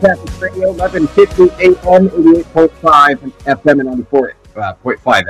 Catholic Radio, 1150 AM, 88.5 FM and 94.5 uh,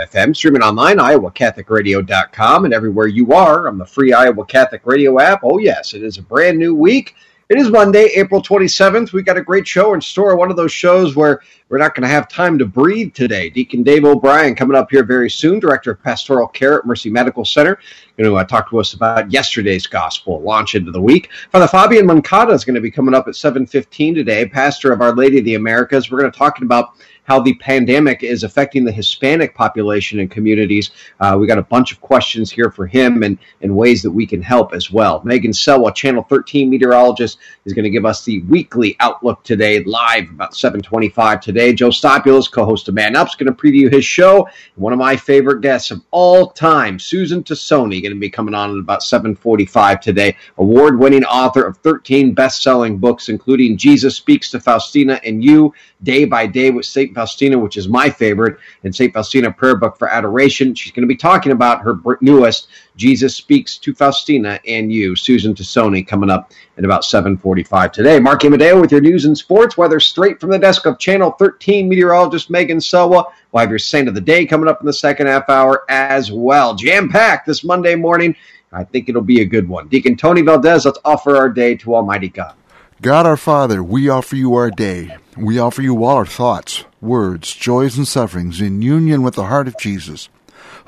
FM. Streaming online, iowacatholicradio.com, and everywhere you are on the free Iowa Catholic Radio app. Oh, yes, it is a brand new week. It is Monday, April 27th. We got a great show in store. One of those shows where we're not going to have time to breathe today. Deacon Dave O'Brien coming up here very soon, Director of Pastoral Care at Mercy Medical Center. Going to uh, talk to us about yesterday's gospel launch into the week. Father Fabian Moncada is going to be coming up at 7:15 today, pastor of Our Lady of the Americas. We're going to talk about how the pandemic is affecting the Hispanic population and communities. Uh, we got a bunch of questions here for him and, and ways that we can help as well. Megan Selwa, Channel 13 meteorologist, is going to give us the weekly outlook today, live about 725 today. Joe Stopulis, co-host of Man Up, is going to preview his show. One of my favorite guests of all time, Susan Tassone, going to be coming on at about 745 today. Award-winning author of 13 best-selling books, including Jesus Speaks to Faustina and You, Day by Day with St. Faustina, which is my favorite, and St. Faustina Prayer Book for Adoration. She's going to be talking about her newest, Jesus Speaks to Faustina and You, Susan Tassone, coming up at about 7.45 today. Mark Amadeo with your news and sports weather straight from the desk of Channel 13 meteorologist Megan Selwa. We'll have your Saint of the Day coming up in the second half hour as well. Jam-packed this Monday morning. I think it'll be a good one. Deacon Tony Valdez, let's offer our day to Almighty God. God our Father, we offer you our day. We offer you all our thoughts, words, joys, and sufferings in union with the heart of Jesus.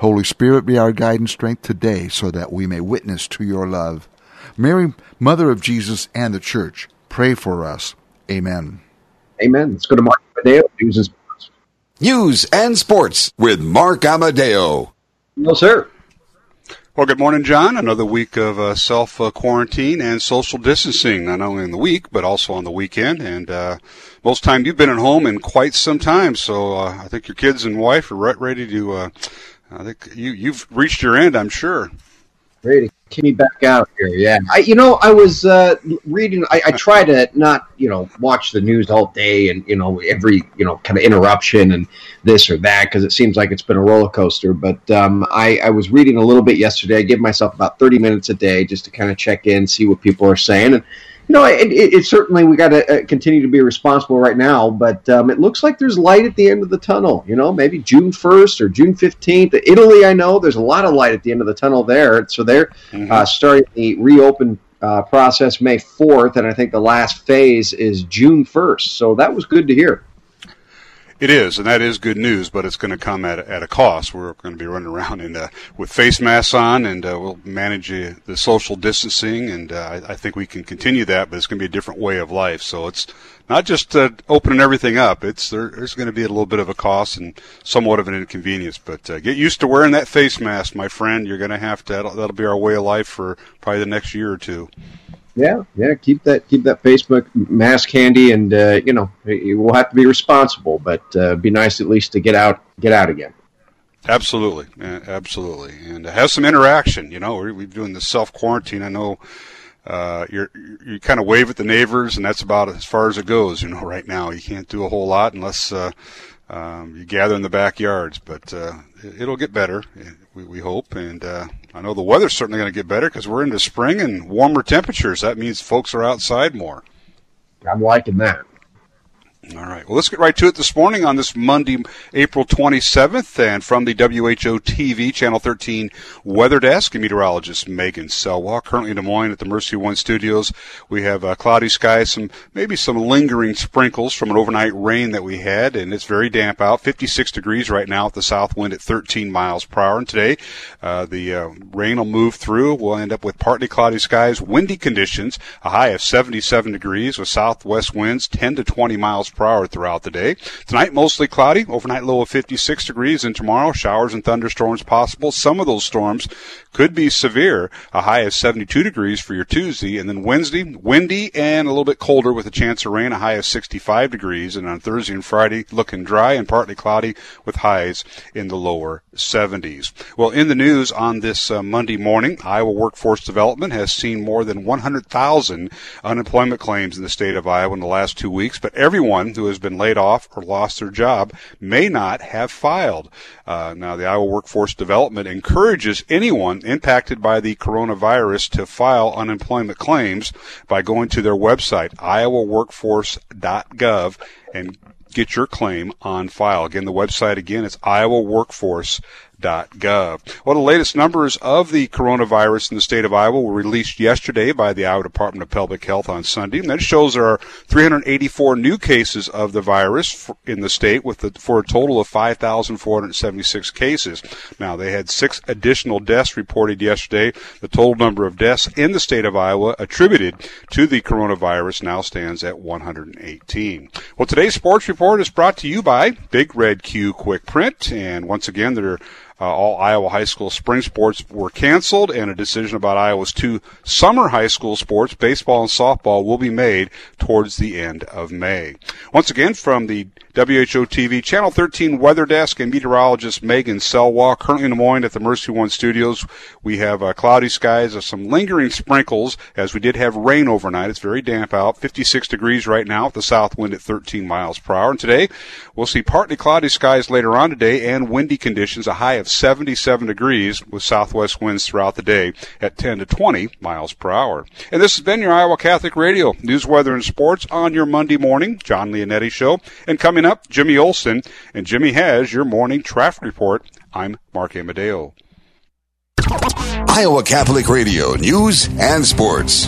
Holy Spirit, be our guide and strength today so that we may witness to your love. Mary, Mother of Jesus and the Church, pray for us. Amen. Amen. Let's go to Mark Amadeo, News and Sports. News and Sports with Mark Amadeo. No, sir. Well, good morning, Jon. Another week of uh, self uh, quarantine and social distancing, not only in the week, but also on the weekend. And uh, most time you've been at home in quite some time. So uh, I think your kids and wife are right ready to. I think you, you've reached your end, I'm sure. Ready to kick me back out here, yeah. I, you know, I was uh, reading. I, I try to not, you know, watch the news all day and you know every, you know, kind of interruption and this or that because it seems like it's been a roller coaster. But um, I, I was reading a little bit yesterday. I give myself about thirty minutes a day just to kind of check in, see what people are saying, and you know, it, it, it certainly we got to uh, continue to be responsible right now, but um, it looks like there's light at the end of the tunnel. You know, maybe June 1st or June 15th. Italy, I know there's a lot of light at the end of the tunnel there, so they're mm-hmm. uh, starting the reopen uh, process May 4th, and I think the last phase is June 1st. So that was good to hear. It is, and that is good news, but it's going to come at, at a cost. We're going to be running around uh, with face masks on, and uh, we'll manage uh, the social distancing, and uh, I, I, think we can continue that, but it's going to be a different way of life. So it's not just uh, opening everything up. It's there, there's going to be a little bit of a cost and somewhat of an inconvenience, but uh, get used to wearing that face mask, my friend. You're going to have to. That'll, that'll be our way of life for probably the next year or two. Yeah, yeah. Keep that keep that Facebook mask handy, and uh, you know we'll have to be responsible, but uh, be nice at least to get out get out again. Absolutely, absolutely, and have some interaction. You know, we're, we're doing the self quarantine. I know uh, you're you kind of wave at the neighbors, and that's about as far as it goes. You know, right now you can't do a whole lot unless uh, um, you gather in the backyards, but uh, it'll get better. We, we hope, and uh, I know the weather's certainly going to get better because we're into spring and warmer temperatures. That means folks are outside more. I'm liking that. All right. Well, let's get right to it this morning on this Monday, April 27th. And from the WHO TV, Channel 13 Weather Desk, meteorologist Megan Selwa. Currently in Des Moines at the Mercy One Studios, we have uh, cloudy skies, some maybe some lingering sprinkles from an overnight rain that we had, and it's very damp out. 56 degrees right now with the south wind at 13 miles per hour. And today, uh, the uh, rain will move through. We'll end up with partly cloudy skies, windy conditions, a high of 77 degrees with southwest winds 10 to 20 miles per per hour throughout the day. Tonight, mostly cloudy, overnight low of 56 degrees, and tomorrow, showers and thunderstorms possible. Some of those storms could be severe, a high of 72 degrees for your Tuesday, and then Wednesday, windy and a little bit colder with a chance of rain, a high of 65 degrees, and on Thursday and Friday, looking dry and partly cloudy with highs in the lower 70s. Well, in the news on this uh, Monday morning, Iowa Workforce Development has seen more than 100,000 unemployment claims in the state of Iowa in the last two weeks, but everyone who has been laid off or lost their job may not have filed. Uh, now, the Iowa Workforce Development encourages anyone impacted by the coronavirus to file unemployment claims by going to their website, iowaworkforce.gov, and get your claim on file. Again, the website again is iowaworkforce.gov gov. Well, the latest numbers of the coronavirus in the state of Iowa were released yesterday by the Iowa Department of Public Health on Sunday, and that shows there are 384 new cases of the virus in the state, with the, for a total of 5,476 cases. Now, they had six additional deaths reported yesterday. The total number of deaths in the state of Iowa attributed to the coronavirus now stands at 118. Well, today's sports report is brought to you by Big Red Q Quick Print, and once again, they're uh, all Iowa high school spring sports were canceled, and a decision about Iowa's two summer high school sports, baseball and softball, will be made towards the end of May. Once again, from the WHO TV, Channel 13 weather desk and meteorologist Megan Selwa, currently in Des Moines at the Mercy One studios. We have uh, cloudy skies, uh, some lingering sprinkles, as we did have rain overnight. It's very damp out, 56 degrees right now with the south wind at 13 miles per hour. And today, we'll see partly cloudy skies later on today and windy conditions, a high of 77 degrees with southwest winds throughout the day at 10 to 20 miles per hour. And this has been your Iowa Catholic Radio news, weather, and sports on your Monday morning Jon Leonetti show. And coming up, Jimmy Olson and Jimmy has your morning traffic report. I'm Mark Amadeo. Iowa Catholic Radio News and Sports.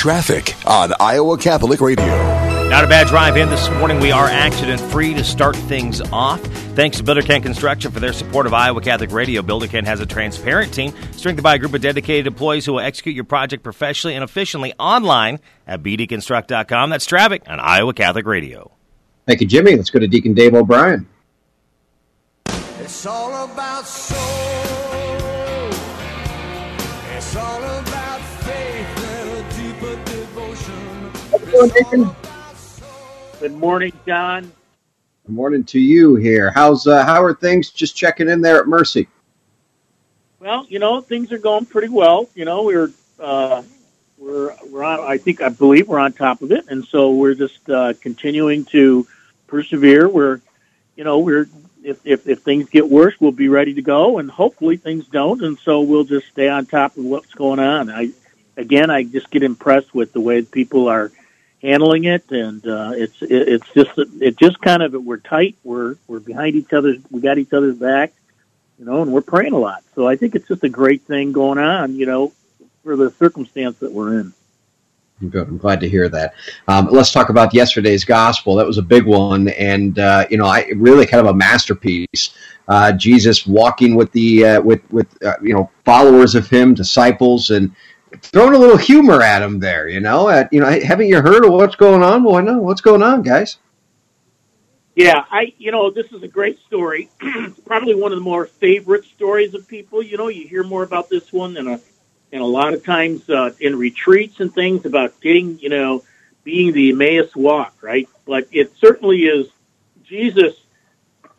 Traffic on Iowa Catholic Radio. Not a bad drive in this morning. We are accident free to start things off. Thanks to Builder Can Construction for their support of Iowa Catholic Radio. Builder has a transparent team strengthened by a group of dedicated employees who will execute your project professionally and efficiently online at bdconstruct.com. That's traffic on Iowa Catholic Radio. Thank you, Jimmy. Let's go to Deacon Dave O'Brien. It's all about soul. Good morning, Jon. Good morning to you here. How's uh, how are things? Just checking in there at Mercy. Well, you know things are going pretty well. You know we're uh, we're we're on. I think I believe we're on top of it, and so we're just uh, continuing to persevere. We're you know we're if, if if things get worse, we'll be ready to go, and hopefully things don't, and so we'll just stay on top of what's going on. I again, I just get impressed with the way people are handling it, and uh, it's it, it's just it just kind of we're tight, we're we're behind each other, we got each other's back, you know, and we're praying a lot. So I think it's just a great thing going on, you know, for the circumstance that we're in. Good. I'm glad to hear that. Um, let's talk about yesterday's gospel. That was a big one, and uh, you know, I really kind of a masterpiece. Uh, Jesus walking with the uh, with with uh, you know followers of him, disciples, and throwing a little humor at him there. You know, at, you know, haven't you heard of what's going on? Well, know what's going on, guys. Yeah, I you know this is a great story. probably one of the more favorite stories of people. You know, you hear more about this one than a and a lot of times uh, in retreats and things about getting, you know, being the Emmaus walk, right? But it certainly is Jesus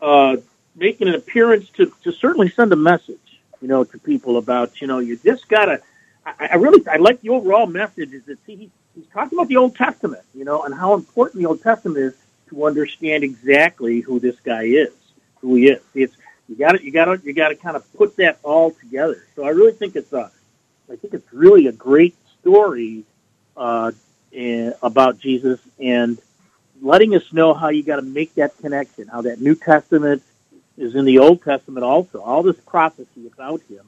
uh, making an appearance to, to certainly send a message, you know, to people about, you know, you just gotta. I, I really, I like the overall message is that see, he, he's talking about the Old Testament, you know, and how important the Old Testament is to understand exactly who this guy is, who he is. See, it's you got to, you got to, you got to kind of put that all together. So I really think it's a I think it's really a great story uh, about Jesus, and letting us know how you got to make that connection, how that New Testament is in the Old Testament also. All this prophecy about him,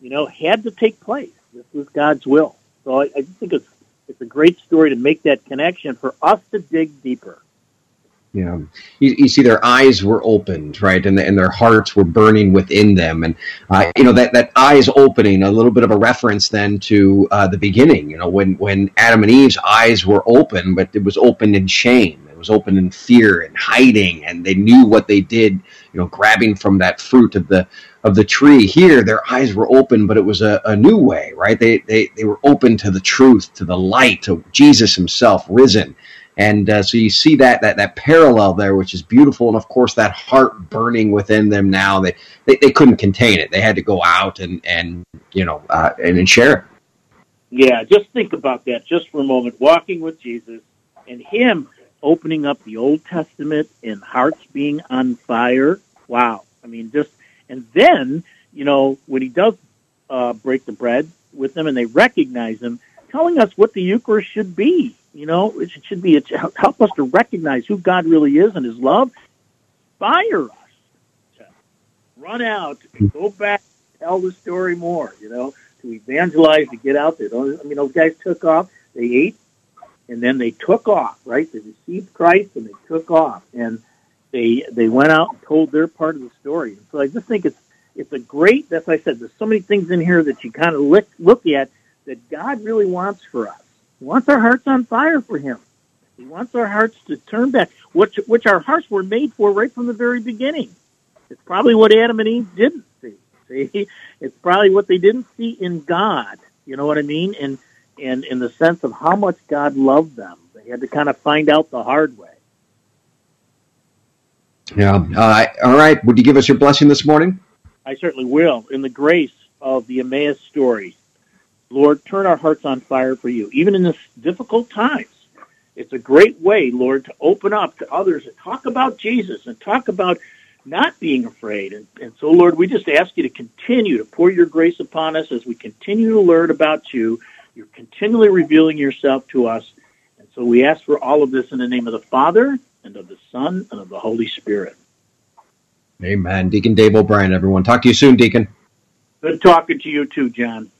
you know, had to take place. This was God's will. So I, I think it's it's a great story to make that connection for us to dig deeper. Yeah, you, you see, their eyes were opened, right, and, and their hearts were burning within them, and uh, you know that that eyes opening, a little bit of a reference then to uh, the beginning. You know, when when Adam and Eve's eyes were open, but it was open in shame, it was open in fear and hiding, and they knew what they did. You know, grabbing from that fruit of the of the tree. Here, their eyes were open, but it was a, a new way, right? They, they they were open to the truth, to the light, to Jesus Himself risen and uh, so you see that that that parallel there, which is beautiful, and of course that heart burning within them. Now they they, they couldn't contain it; they had to go out and and you know uh, and, and share. Yeah, just think about that just for a moment. Walking with Jesus and Him opening up the Old Testament and hearts being on fire. Wow! I mean, just and then you know when He does uh, break the bread with them and they recognize Him, telling us what the Eucharist should be you know, it should be it help us to recognize who God really is and His love. Inspire us to run out, to go back, tell the story more. You know, to evangelize, to get out there. I mean, those guys took off. They ate, and then they took off. Right? They received Christ and they took off, and they they went out and told their part of the story. So I just think it's it's a great. That's why I said there's so many things in here that you kind of look look at that God really wants for us. He wants our hearts on fire for Him. He wants our hearts to turn back, which which our hearts were made for right from the very beginning. It's probably what Adam and Eve didn't see. See, it's probably what they didn't see in God. You know what I mean? And and in the sense of how much God loved them, they had to kind of find out the hard way. Yeah. Uh, all right. Would you give us your blessing this morning? I certainly will. In the grace of the Emmaus story, Lord, turn our hearts on fire for you, even in this difficult times. It's a great way, Lord, to open up to others and talk about Jesus and talk about not being afraid. And, and so, Lord, we just ask you to continue to pour your grace upon us as we continue to learn about you. You're continually revealing yourself to us. And so we ask for all of this in the name of the Father and of the Son and of the Holy Spirit. Amen. Deacon Dave O'Brien, everyone. Talk to you soon, Deacon. Good talking to you too, Jon.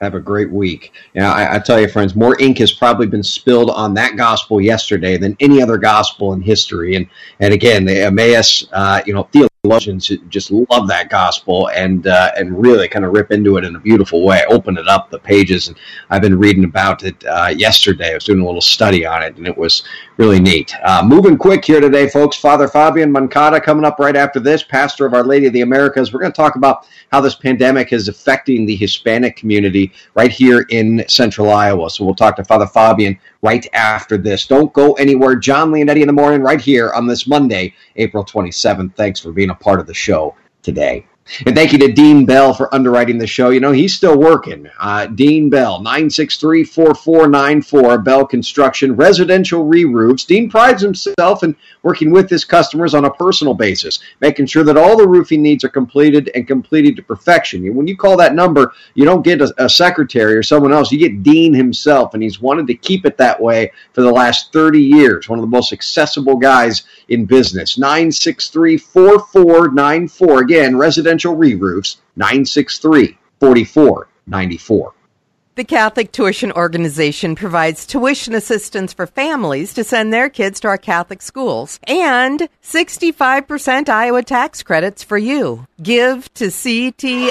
Have a great week. Know, I, I, tell you, friends, more ink has probably been spilled on that gospel yesterday than any other gospel in history. And and again, the Emmaus, uh, you know, theologians just love that gospel and uh, and really kind of rip into it in a beautiful way. Open it up the pages, and I've been reading about it uh, yesterday. I was doing a little study on it, and it was really neat. Uh, moving quick here today, folks. Father Fabian Moncada coming up right after this, pastor of Our Lady of the Americas. We're going to talk about how this pandemic is affecting the Hispanic community right here in central Iowa. So we'll talk to Father Fabian right after this. Don't go anywhere. Jon Leonetti in the morning right here on this Monday, April 27th. Thanks for being a part of the show today. And thank you to Dean Bell for underwriting the show. You know, he's still working. Uh, Dean Bell, 963 4494, Bell Construction, residential re roofs. Dean prides himself in working with his customers on a personal basis, making sure that all the roofing needs are completed and completed to perfection. When you call that number, you don't get a, a secretary or someone else, you get Dean himself, and he's wanted to keep it that way for the last 30 years. One of the most accessible guys in business. 963 4494. Again, residential residential re-roofs 963 4494. The Catholic Tuition Organization provides tuition assistance for families to send their kids to our Catholic schools and 65% Iowa tax credits for you. Give to ctoiowa.org.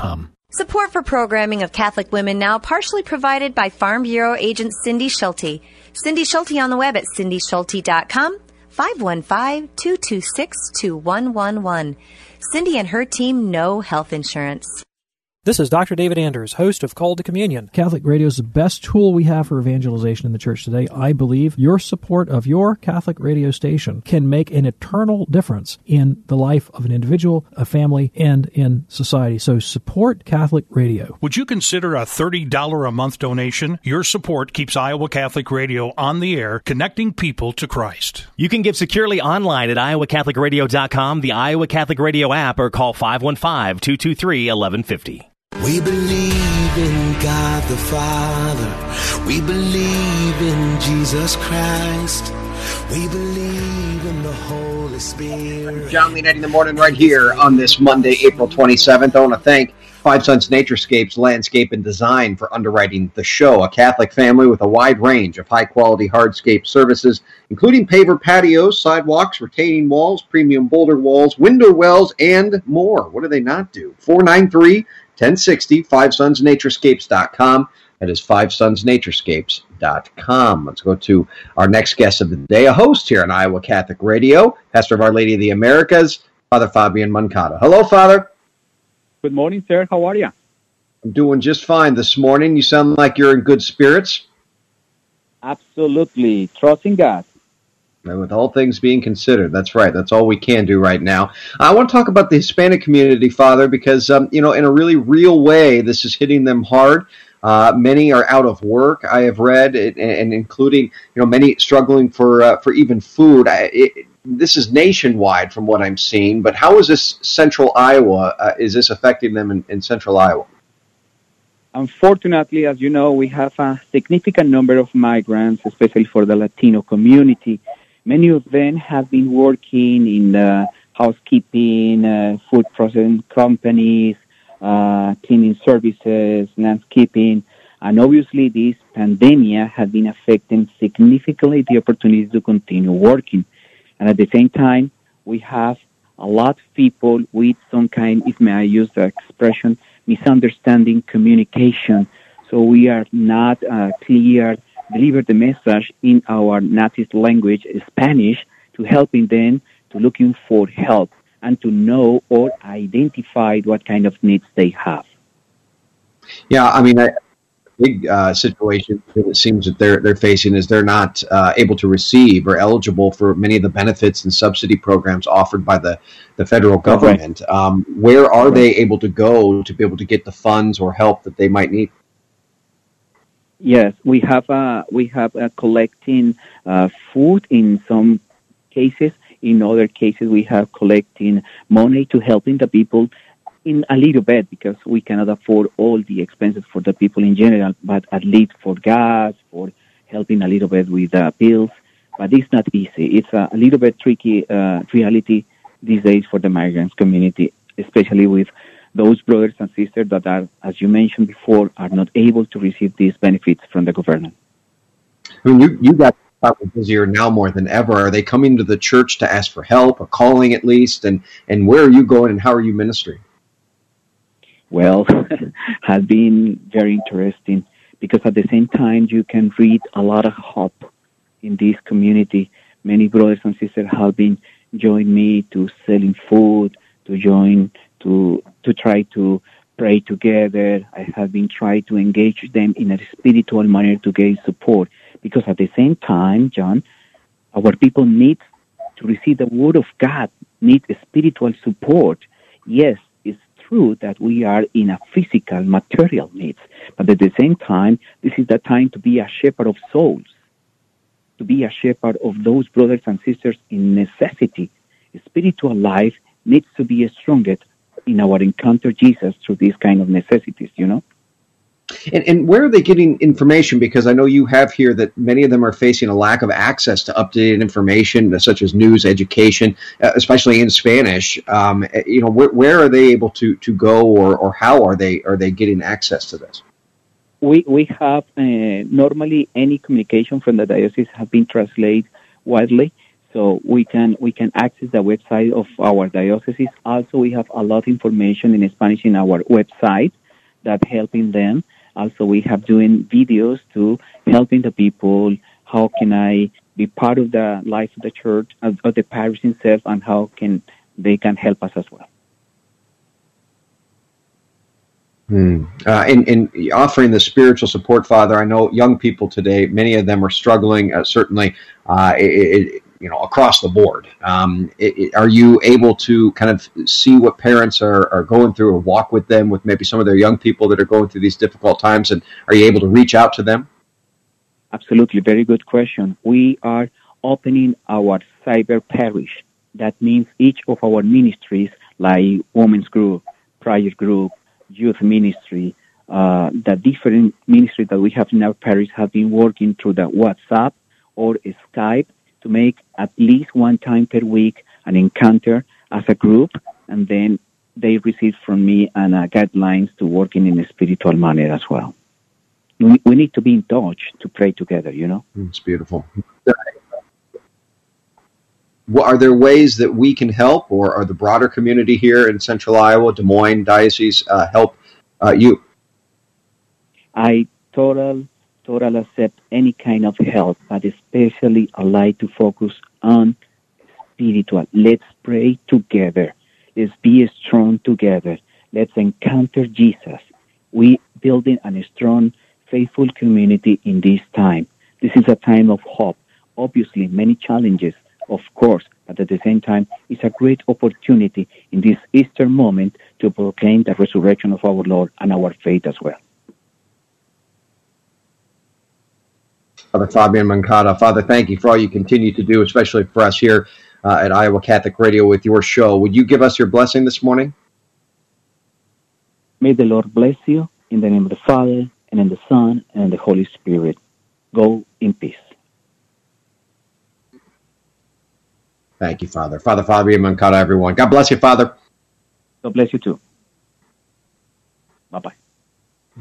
Support for programming of Catholic Women Now partially provided by Farm Bureau agent Cindy Schulte. Cindy Schulte on the web at cindyschulte.com, 515-226-2111. Cindy and her team know health insurance. This is Dr. David Anders, host of Called to Communion. Catholic radio is the best tool we have for evangelization in the church today. I believe your support of your Catholic radio station can make an eternal difference in the life of an individual, a family, and in society. So support Catholic radio. Would you consider a $30 a month donation? Your support keeps Iowa Catholic Radio on the air, connecting people to Christ. You can give securely online at iowacatholicradio.com, the Iowa Catholic Radio app, or call 515 223 1150. We believe in God the Father. We believe in Jesus Christ. We believe in the Holy Spirit. Jon Leonetti in the morning right here on this Monday, April 27th. I want to thank Five Sons Naturescapes Landscape and Design for underwriting the show. A Catholic family with a wide range of high quality hardscape services, including paver patios, sidewalks, retaining walls, premium boulder walls, window wells, and more. What do they not do? 493 1060, fivesonsnaturescapes.com. That is fivesonsnaturescapes.com. Let's go to our next guest of the day, a host here on Iowa Catholic Radio, pastor of Our Lady of the Americas, Father Fabian Moncada. Hello, Father. Good morning, sir. How are you? I'm doing just fine this morning. You sound like you're in good spirits. Absolutely. Trusting God. With all things being considered, that's right. That's all we can do right now. I want to talk about the Hispanic community, Father, because um, you know, in a really real way, this is hitting them hard. Uh, many are out of work. I have read, and, and including you know many struggling for uh, for even food. I, it, this is nationwide from what I'm seeing. But how is this Central Iowa? Uh, is this affecting them in, in Central Iowa? Unfortunately, as you know, we have a significant number of migrants, especially for the Latino community. Many of them have been working in the housekeeping, uh, food processing companies, uh, cleaning services, landscaping, and obviously this pandemic has been affecting significantly the opportunity to continue working. And at the same time, we have a lot of people with some kind, if may I use the expression, misunderstanding communication. So we are not uh, clear deliver the message in our native language, Spanish, to helping them to looking for help and to know or identify what kind of needs they have. Yeah, I mean, a big uh, situation that it seems that they're they're facing is they're not uh, able to receive or eligible for many of the benefits and subsidy programs offered by the the federal government. Um, where are they able to go to be able to get the funds or help that they might need? Yes, we have uh, we have uh, collecting uh, food in some cases. In other cases, we have collecting money to helping the people in a little bit because we cannot afford all the expenses for the people in general, but at least for gas, for helping a little bit with uh, bills. But it's not easy. It's a, a little bit tricky uh, reality these days for the migrants community, especially with those brothers and sisters that are, as you mentioned before, are not able to receive these benefits from the government. I mean, you you got busier now more than ever. Are they coming to the church to ask for help, or calling at least? And and where are you going, and how are you ministering? Well, has been very interesting because at the same time you can read a lot of hope in this community. Many brothers and sisters have been join me to selling food, to join to to try to pray together. I have been trying to engage them in a spiritual manner to gain support. Because at the same time, Jon, our people need to receive the word of God, need spiritual support. Yes, it's true that we are in a physical, material needs, but at the same time, this is the time to be a shepherd of souls, to be a shepherd of those brothers and sisters in necessity. Spiritual life needs to be strongest in our encounter Jesus through these kind of necessities, you know? And, and where are they getting information? Because I know you have here that many of them are facing a lack of access to updated information, such as news, education, uh, especially in Spanish. Um, eh, you know, where, where, are they able to, to go, or, or how are they are they getting access to this? We we have uh, normally any communication from the diocese have been translated widely, so we can we can access the website of our diocese. Also, we have a lot of information in Spanish in our website that helping them. Also, we have doing videos to helping the people. How can I be part of the life of the church, of, of the parish itself, and how can they can help us as well. Hmm. Uh, in, in, offering the spiritual support, Father, I know young people today, many of them are struggling. Uh, certainly, uh, it, it, you know, across the board. Um, it, are you able to kind of see what parents are, are going through, or walk with them, with maybe some of their young people that are going through these difficult times, and are you able to reach out to them? Absolutely, very good question. We are opening our cyber parish. That means each of our ministries, like women's group, prayer group, youth ministry, uh, the different ministries that we have in our parish have been working through the WhatsApp or Skype to make at least one time per week an encounter as a group, and then they receive from me and uh, guidelines to working in a spiritual manner as well. We, we need to be in touch to pray together, you know? It's beautiful. Are there ways that we can help, or are the broader community here in Central Iowa, Des Moines Diocese, uh, help uh, you? I total total accept any kind of help, but especially I like to focus on spiritual. Let's pray together. Let's be strong together. Let's encounter Jesus. We building a strong, faithful community in this time. This is a time of hope. Obviously, many challenges, of course, but at the same time, it's a great opportunity in this Easter moment to proclaim the resurrection of our Lord and our faith as well. Father Fabian Moncada. Father, thank you for all you continue to do, especially for us here uh, at Iowa Catholic Radio with your show. Would you give us your blessing this morning? May the Lord bless you in the name of the Father, and in the Son, and in the Holy Spirit. Go in peace. Thank you, Father. Father Fabian Moncada, everyone. God bless you, Father. God bless you too. Bye bye.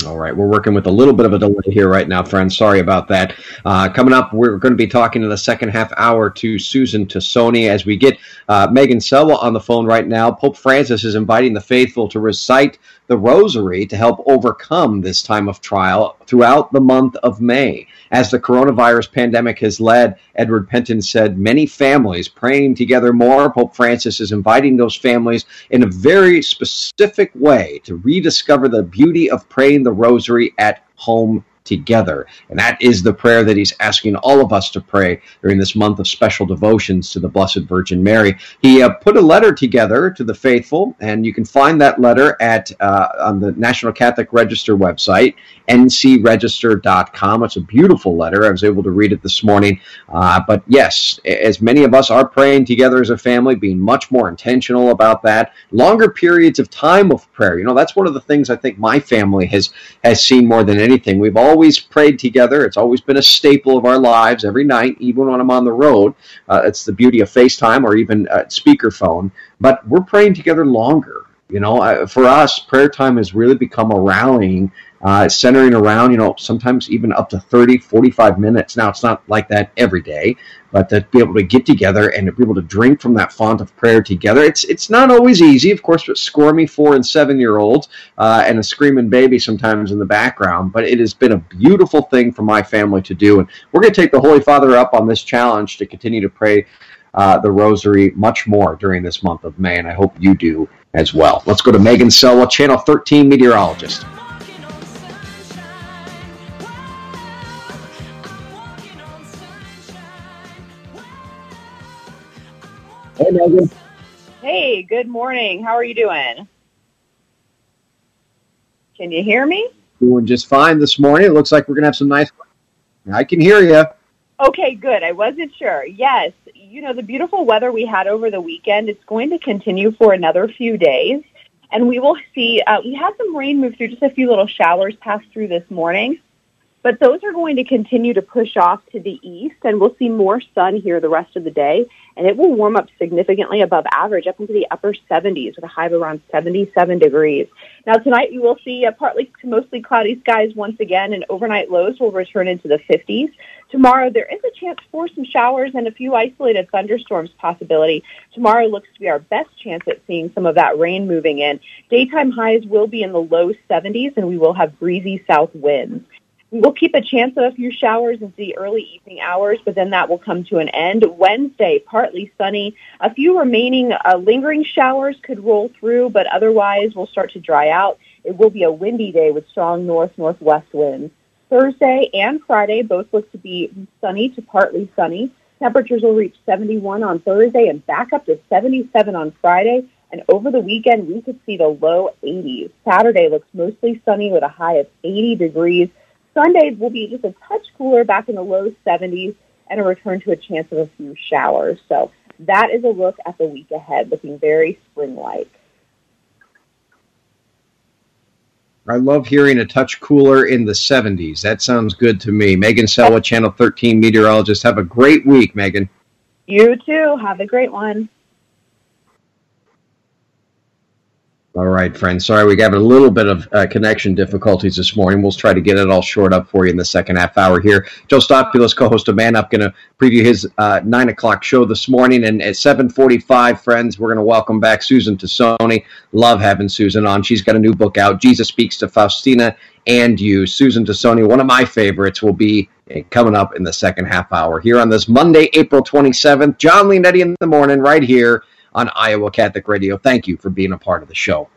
All right, we're working with a little bit of a delay here right now, friends. Sorry about that. Uh, coming up, we're going to be talking in the second half hour to Susan Tassone as we get uh, Megan Selwa on the phone right now. Pope Francis is inviting the faithful to recite the Rosary to help overcome this time of trial throughout the month of May. As the coronavirus pandemic has led, Edward Pentin said, many families praying together more. Pope Francis is inviting those families in a very specific way to rediscover the beauty of praying the Rosary at home together. And that is the prayer that he's asking all of us to pray during this month of special devotions to the Blessed Virgin Mary. He uh, put a letter together to the faithful, and you can find that letter at uh, on the National Catholic Register website, ncregister.com. It's a beautiful letter. I was able to read it this morning. Uh, but yes, as many of us are praying together as a family, being much more intentional about that, longer periods of time of prayer. You know, that's one of the things I think my family has has seen more than anything. We've always prayed together. It's always been a staple of our lives every night, even when I'm on the road. Uh, it's the beauty of FaceTime or even uh, speakerphone. But we're praying together longer. You know, for us, prayer time has really become a rallying uh, centering around, you know, sometimes even up to 30, 45 minutes. Now, it's not like that every day, but to be able to get together and to be able to drink from that font of prayer together, it's it's not always easy. Of course, with squirmy four and seven year olds uh, and a screaming baby sometimes in the background, but it has been a beautiful thing for my family to do. And we're going to take the Holy Father up on this challenge to continue to pray uh, the Rosary much more during this month of May, and I hope you do as well. Let's go to Megan Selwa, Channel 13 meteorologist. Hey, Megan. Hey, good morning. How are you doing? Can you hear me? Doing just fine this morning. It looks like we're going to have some nice. I can hear you. Okay, good. I wasn't sure. Yes, you know, the beautiful weather we had over the weekend, it's going to continue for another few days. And we will see, uh, we had some rain move through, just a few little showers pass through this morning. But those are going to continue to push off to the east, and we'll see more sun here the rest of the day. And it will warm up significantly above average, up into the upper 70s, with a high of around 77 degrees. Now, tonight you will see uh, partly to mostly cloudy skies once again, and overnight lows will return into the 50s. Tomorrow, there is a chance for some showers and a few isolated thunderstorms possibility. Tomorrow looks to be our best chance at seeing some of that rain moving in. Daytime highs will be in the low 70s, and we will have breezy south winds. We will keep a chance of a few showers into the early evening hours, but then that will come to an end. Wednesday, partly sunny. A few remaining uh, lingering showers could roll through, but otherwise will start to dry out. It will be a windy day with strong north-northwest winds. Thursday and Friday both look to be sunny to partly sunny. Temperatures will reach 71 on Thursday and back up to 77 on Friday. And over the weekend, we could see the low 80s. Saturday looks mostly sunny with a high of 80 degrees. Sunday will be just a touch cooler, back in the low 70s, and a return to a chance of a few showers. So that is a look at the week ahead, looking very spring-like. I love hearing a touch cooler in the 70s. That sounds good to me. Megan Selwa, Channel 13 meteorologist. Have a great week, Megan. You too. Have a great one. All right, friends. Sorry, we got a little bit of uh, connection difficulties this morning. We'll try to get it all shored up for you in the second half hour here. Joe Stopulus, co-host of Man Up, going to preview his uh, nine o'clock show this morning. And at seven forty-five, friends, we're going to welcome back Susan Tassone. Love having Susan on. She's got a new book out. Jesus speaks to Faustina and you. Susan Tassone, one of my favorites, will be uh, coming up in the second half hour here on this Monday, April twenty seventh. Jon Leonetti in the morning, right here on Iowa Catholic Radio. Thank you for being a part of the show.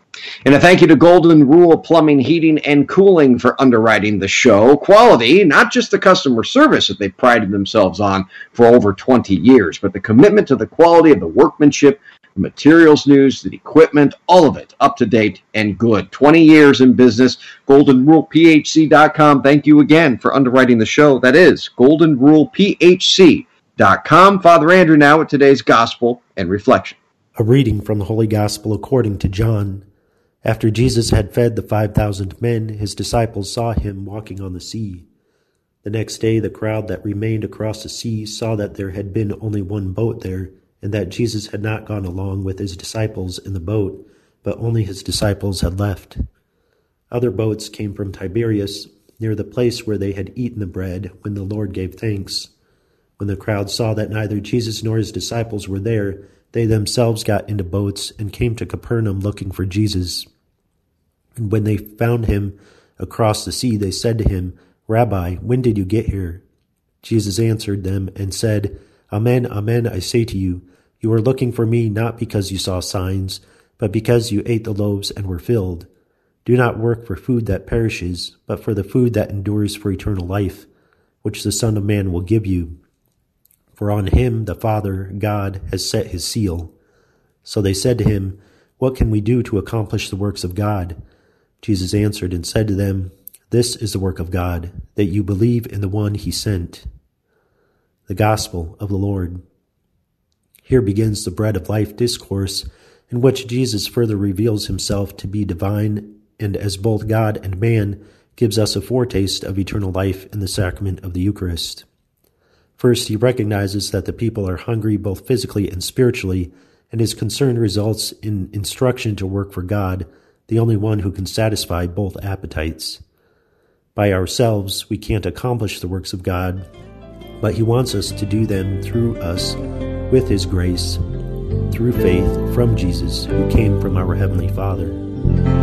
And a thank you to Golden Rule Plumbing, Heating, and Cooling for underwriting the show. Quality, not just the customer service that they've prided themselves on for over 20 years, but the commitment to the quality of the workmanship, the materials news, the equipment, all of it up to date and good. 20 years in business. GoldenRulePHC.com. Thank you again for underwriting the show. That is GoldenRulePHC.com. Father Andrew now with today's Gospel and Reflection. A reading from the Holy Gospel according to John. After Jesus had fed the five thousand men, his disciples saw him walking on the sea. The next day, the crowd that remained across the sea saw that there had been only one boat there, and that Jesus had not gone along with his disciples in the boat, but only his disciples had left. Other boats came from Tiberias, near the place where they had eaten the bread when the Lord gave thanks. When the crowd saw that neither Jesus nor his disciples were there, they themselves got into boats and came to Capernaum looking for Jesus. And when they found him across the sea, they said to him, Rabbi, when did you get here? Jesus answered them and said, Amen, amen, I say to you, you are looking for me not because you saw signs, but because you ate the loaves and were filled. Do not work for food that perishes, but for the food that endures for eternal life, which the Son of Man will give you for on him the Father, God, has set his seal. So they said to him, What can we do to accomplish the works of God? Jesus answered and said to them, This is the work of God, that you believe in the one he sent. The Gospel of the Lord. Here begins the Bread of Life discourse, in which Jesus further reveals himself to be divine and as both God and man gives us a foretaste of eternal life in the sacrament of the Eucharist. First, he recognizes that the people are hungry both physically and spiritually, and his concern results in instruction to work for God, the only one who can satisfy both appetites. By ourselves, we can't accomplish the works of God, but he wants us to do them through us with his grace, through faith from Jesus, who came from our Heavenly Father.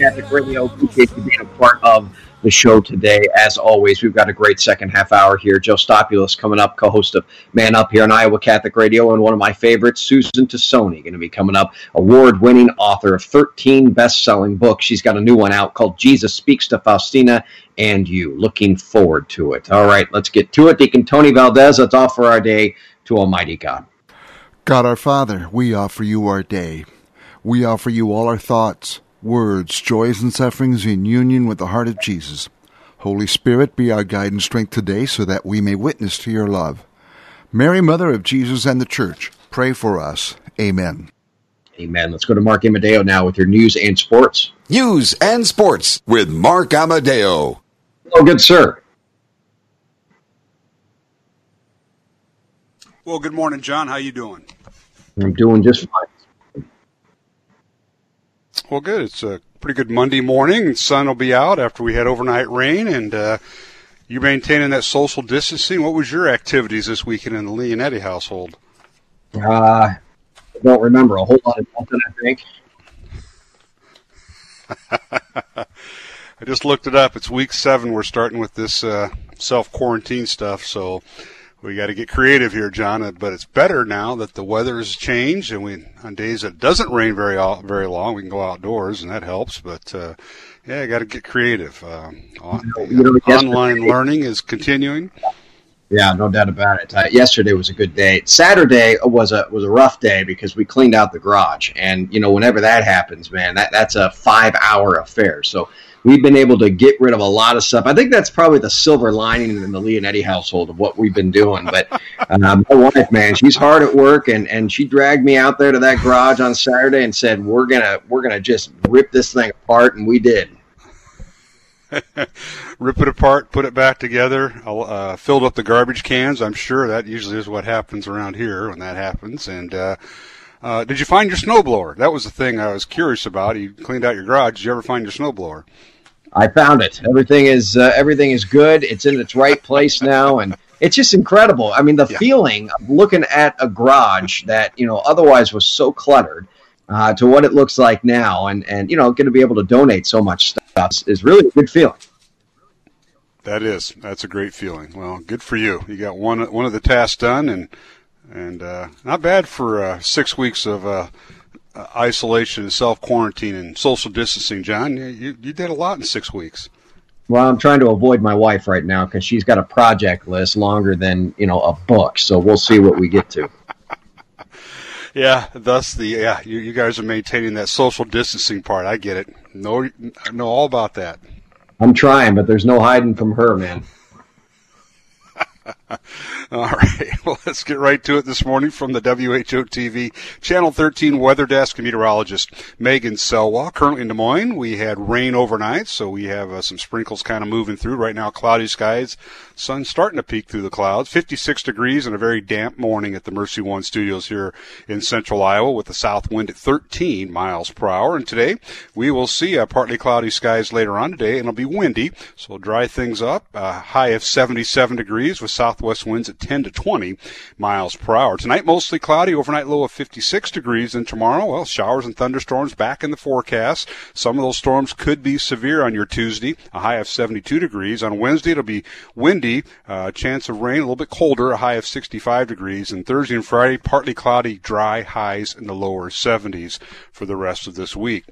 Catholic Radio. Appreciate you being a part of the show today. As always, we've got a great second half hour here. Joe Stopulus coming up, co-host of Man Up here on Iowa Catholic Radio, and one of my favorites, Susan Tassone, going to be coming up. Award-winning author of 13 best-selling books. She's got a new one out called Jesus Speaks to Faustina and You. Looking forward to it. All right, let's get to it. Deacon Tony Valdez, let's offer our day to Almighty God. God our Father, we offer you our day. We offer you all our thoughts, words, joys, and sufferings in union with the heart of Jesus. Holy Spirit, be our guide and strength today so that we may witness to your love. Mary, Mother of Jesus and the Church, pray for us. Amen. Amen. Let's go to Mark Amadeo now with your news and sports. News and sports with Mark Amadeo. Oh, good sir. Well, good morning, Jon. How you doing? I'm doing just fine. Well, good. It's a pretty good Monday morning. The sun will be out after we had overnight rain, and uh, you maintaining that social distancing. What was your activities this weekend in the Leonetti household? Uh, I don't remember a whole lot of nothing, I think. I just looked it up. It's week seven. We're starting with this uh, self quarantine stuff, so we got to get creative here, Jon. But it's better now that the weather has changed, and we on days that doesn't rain very very long, we can go outdoors, and that helps. But uh, yeah, you got to get creative. Um, on, You know, online learning is continuing. Yeah, no doubt about it. Uh, yesterday was a good day. Saturday was a was a rough day because we cleaned out the garage, and you know, whenever that happens, man, that that's a five hour affair. So we've been able to get rid of a lot of stuff. I think that's probably the silver lining in the Leonetti household of what we've been doing. But um, my wife, man, she's hard at work, and and she dragged me out there to that garage on Saturday and said, "We're gonna we're gonna just rip this thing apart," and we did. Rip it apart, put it back together. Uh, filled up the garbage cans. I'm sure that usually is what happens around here when that happens. And uh, uh, did you find your snowblower? That was the thing I was curious about. You cleaned out your garage. Did you ever find your snowblower? I found it. Everything is uh, everything is good. It's in its right place now, and it's just incredible. I mean, the feeling of looking at a garage that you know otherwise was so cluttered uh, to what it looks like now, and and you know, going to be able to donate so much stuff is- is really a good feeling. That is. That's a great feeling. Well, good for you. You got one one of the tasks done, and and uh, not bad for uh, six weeks of uh, isolation, and self quarantine, and social distancing. Jon, you, you you did a lot in six weeks. Well, I'm trying to avoid my wife right now because she's got a project list longer than you know a book. So we'll see what we get to. Yeah, thus the yeah you, you guys are maintaining that social distancing part. I get it. Know know all about that. I'm trying, but there's no hiding from her, man. All right, well, let's get right to it this morning from the WHO TV Channel 13 Weather Desk meteorologist Megan Salois. Currently in Des Moines, we had rain overnight, so we have uh, some sprinkles kind of moving through. Right now, cloudy skies, sun starting to peek through the clouds. 56 degrees and a very damp morning at the Mercy One studios here in central Iowa with a south wind at 13 miles per hour. And today, we will see uh, partly cloudy skies later on today, and it'll be windy, so it'll dry things up. Uh, high of 77 degrees with southwest winds at 10 to 20 miles per hour. Tonight, mostly cloudy, overnight low of 56 degrees. And tomorrow, well, showers and thunderstorms back in the forecast. Some of those storms could be severe on your Tuesday, a high of 72 degrees. On Wednesday, it'll be windy, uh, chance of rain, a little bit colder, a high of 65 degrees. And Thursday and Friday, partly cloudy, dry highs in the lower 70s for the rest of this week.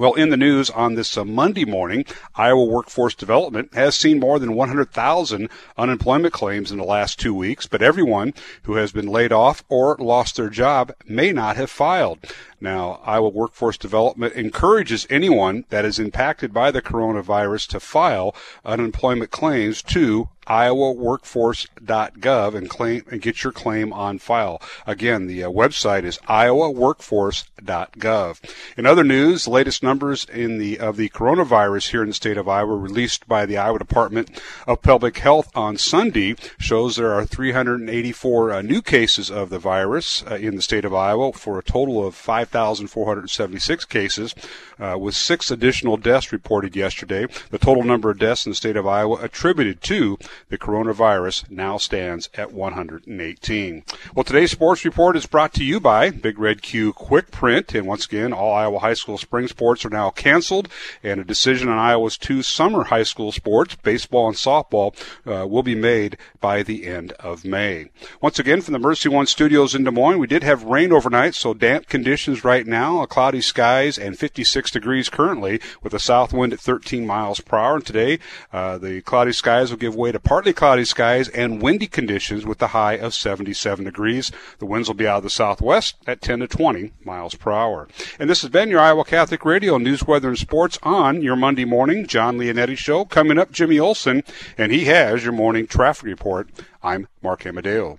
Well, in the news on this uh, Monday morning, Iowa Workforce Development has seen more than 100,000 unemployment claims in the last two weeks, but everyone who has been laid off or lost their job may not have filed. Now, Iowa Workforce Development encourages anyone that is impacted by the coronavirus to file unemployment claims to iowaworkforce.gov and claim and get your claim on file. Again, the uh, website is iowaworkforce.gov. In other news, the latest numbers in the of the coronavirus here in the state of Iowa released by the Iowa Department of Public Health on Sunday shows there are 384 uh, new cases of the virus uh, in the state of Iowa for a total of 5,476 cases uh, with six additional deaths reported yesterday. The total number of deaths in the state of Iowa attributed to the coronavirus now stands at 118. Well, today's sports report is brought to you by Big Red Q Quick Print. And once again, all Iowa high school spring sports are now canceled. And a decision on Iowa's two summer high school sports, baseball and softball, uh, will be made by the end of May. Once again, from the Mercy One studios in Des Moines, we did have rain overnight, so damp conditions right now, cloudy skies and 56 degrees currently with a south wind at 13 miles per hour. And today, uh, the cloudy skies will give way to partly cloudy skies and windy conditions with a high of 77 degrees. The winds will be out of the southwest at 10 to 20 miles per hour. And this has been your Iowa Catholic Radio News, Weather, and Sports on your Monday morning Jon Leonetti Show. Coming up, Jimmy Olson, and he has your morning traffic report. I'm Mark Amadeo.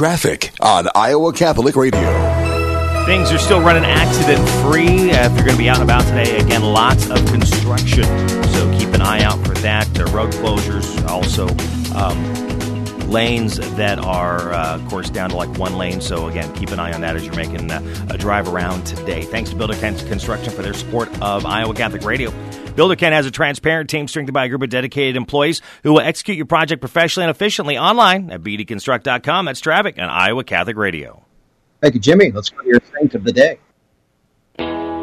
Traffic on Iowa Catholic Radio. Things are still running accident free. Uh, if you're going to be out and about today, again, lots of construction. So keep an eye out for that. Are road closures, also um, lanes that are, uh, of course, down to like one lane. So again, keep an eye on that as you're making uh, a drive around today. Thanks to Builder Construction for their support of Iowa Catholic Radio. Builder Ken has a transparent team strengthened by a group of dedicated employees who will execute your project professionally and efficiently online at bdconstruct.com. That's traffic on Iowa Catholic Radio. Thank you, Jimmy. Let's go to your saint of the day.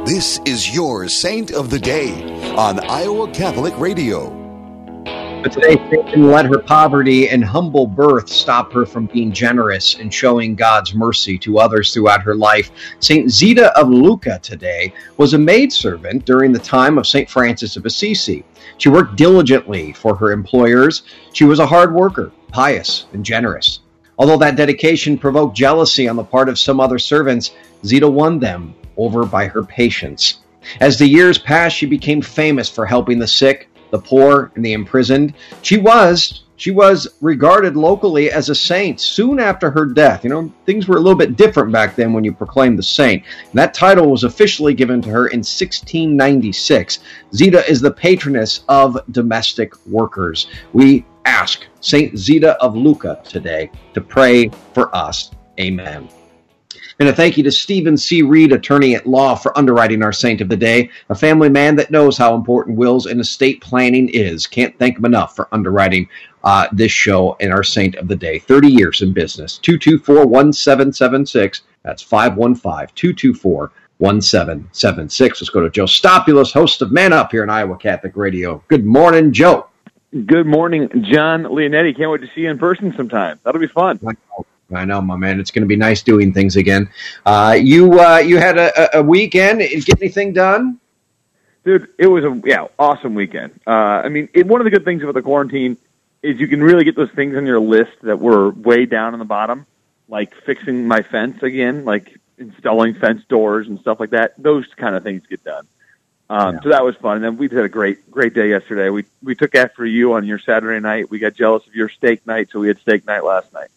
This is your Saint of the Day on Iowa Catholic Radio. But today, Satan let her poverty and humble birth stop her from being generous and showing God's mercy to others throughout her life. St. Zita of Lucca today was a maidservant during the time of St. Francis of Assisi. She worked diligently for her employers. She was a hard worker, pious, and generous. Although that dedication provoked jealousy on the part of some other servants, Zita won them over by her patience. As the years passed, she became famous for helping the sick, the poor, and the imprisoned. She was she was regarded locally as a saint soon after her death. You know, things were a little bit different back then when you proclaimed the saint. And that title was officially given to her in 1696. Zita is the patroness of domestic workers. We ask Saint Zita of Lucca today to pray for us. Amen. And a thank you to Stephen C. Reed, attorney at law, for underwriting our saint of the day, a family man that knows how important wills and estate planning is. Can't thank him enough for underwriting uh, this show and our saint of the day. 30 years in business. 224 1776. That's 515 224 1776. Let's go to Joe Stopulus, host of Man Up here on Iowa Catholic Radio. Good morning, Joe. Good morning, Jon Leonetti. Can't wait to see you in person sometime. That'll be fun. I know, my man. It's going to be nice doing things again. Uh, you uh, you had a, a weekend. Did you Get anything done? Dude, it was a yeah awesome weekend. Uh, I mean, it, one of the good things about the quarantine is you can really get those things on your list that were way down on the bottom, like fixing my fence again, like installing fence doors and stuff like that. Those kind of things get done. Um, Yeah. So that was fun. And then we had a great, great day yesterday. We we took after you on your Saturday night. We got jealous of your steak night, so we had steak night last night.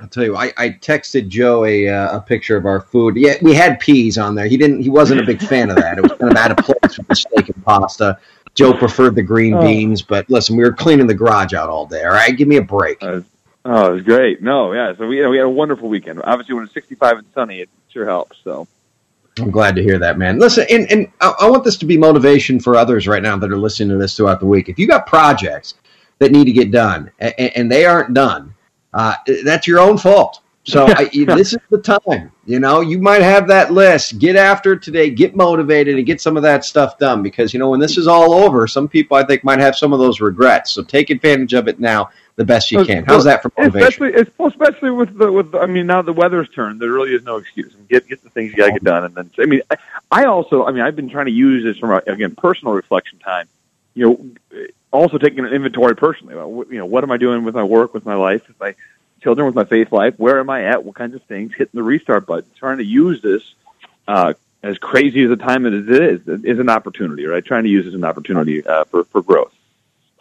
I'll tell you, I, I texted Joe a, uh, a picture of our food. Yeah, we had peas on there. He didn't. He wasn't a big fan of that. It was kind of out of place with the steak and pasta. Joe preferred the green Oh. beans, but listen, we were cleaning the garage out all day. All right, give me a break. Oh, it was great. No, yeah. So we you know, we had a wonderful weekend. Obviously, when it's 65 and sunny, it sure helps. So I'm glad to hear that, man. Listen, and, and I, I want this to be motivation for others right now that are listening to this throughout the week. If you got projects that need to get done and, and they aren't done, uh, that's your own fault. So I, this is the time. You know, you might have that list. Get after it today. Get motivated and get some of that stuff done because you know when this is all over, some people I think might have some of those regrets. So take advantage of it now the best you can. How's that for motivation? Especially, especially with the with. The, I mean, now the weather's turned. There really is no excuse. Get get the things you got to get done, and then I mean, I, I also. I mean, I've been trying to use this from a, again personal reflection time. You know, also taking an inventory personally. About, what- you know, what am I doing with my work, with my life, with my children, with my faith life? Where am I at? What kinds of things? Hitting the restart button. Trying to use this. Uh, as crazy as the time as it is, is an opportunity, right? Trying to use it as an opportunity uh, for for growth.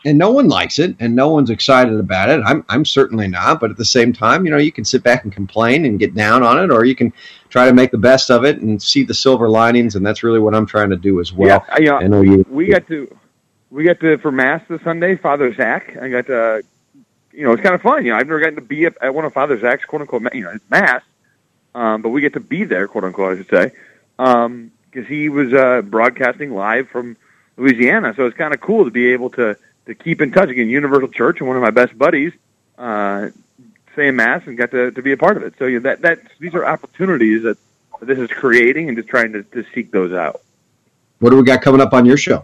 and no one likes it and no one's excited about it i'm i'm certainly not but at the same time you know you can sit back and complain and get down on it or you can try to make the best of it and see the silver linings and that's really what i'm trying to do as well Yeah, I, you know, I know you We got to we got to for mass this Sunday. Father Zach. I got to, you know, it's kind of fun. You know, I've never gotten to be at, at one of Father Zach's quote unquote, you know, mass, um, but we get to be there, quote unquote, I should say, because he was uh, broadcasting live from Louisiana. So it's kind of cool to be able to to keep in touch again. Universal Church and one of my best buddies. Uh, saying mass and got to, to be a part of it. So you know, that that these are opportunities that this is creating and just trying to, to seek those out. what do we got coming up on your show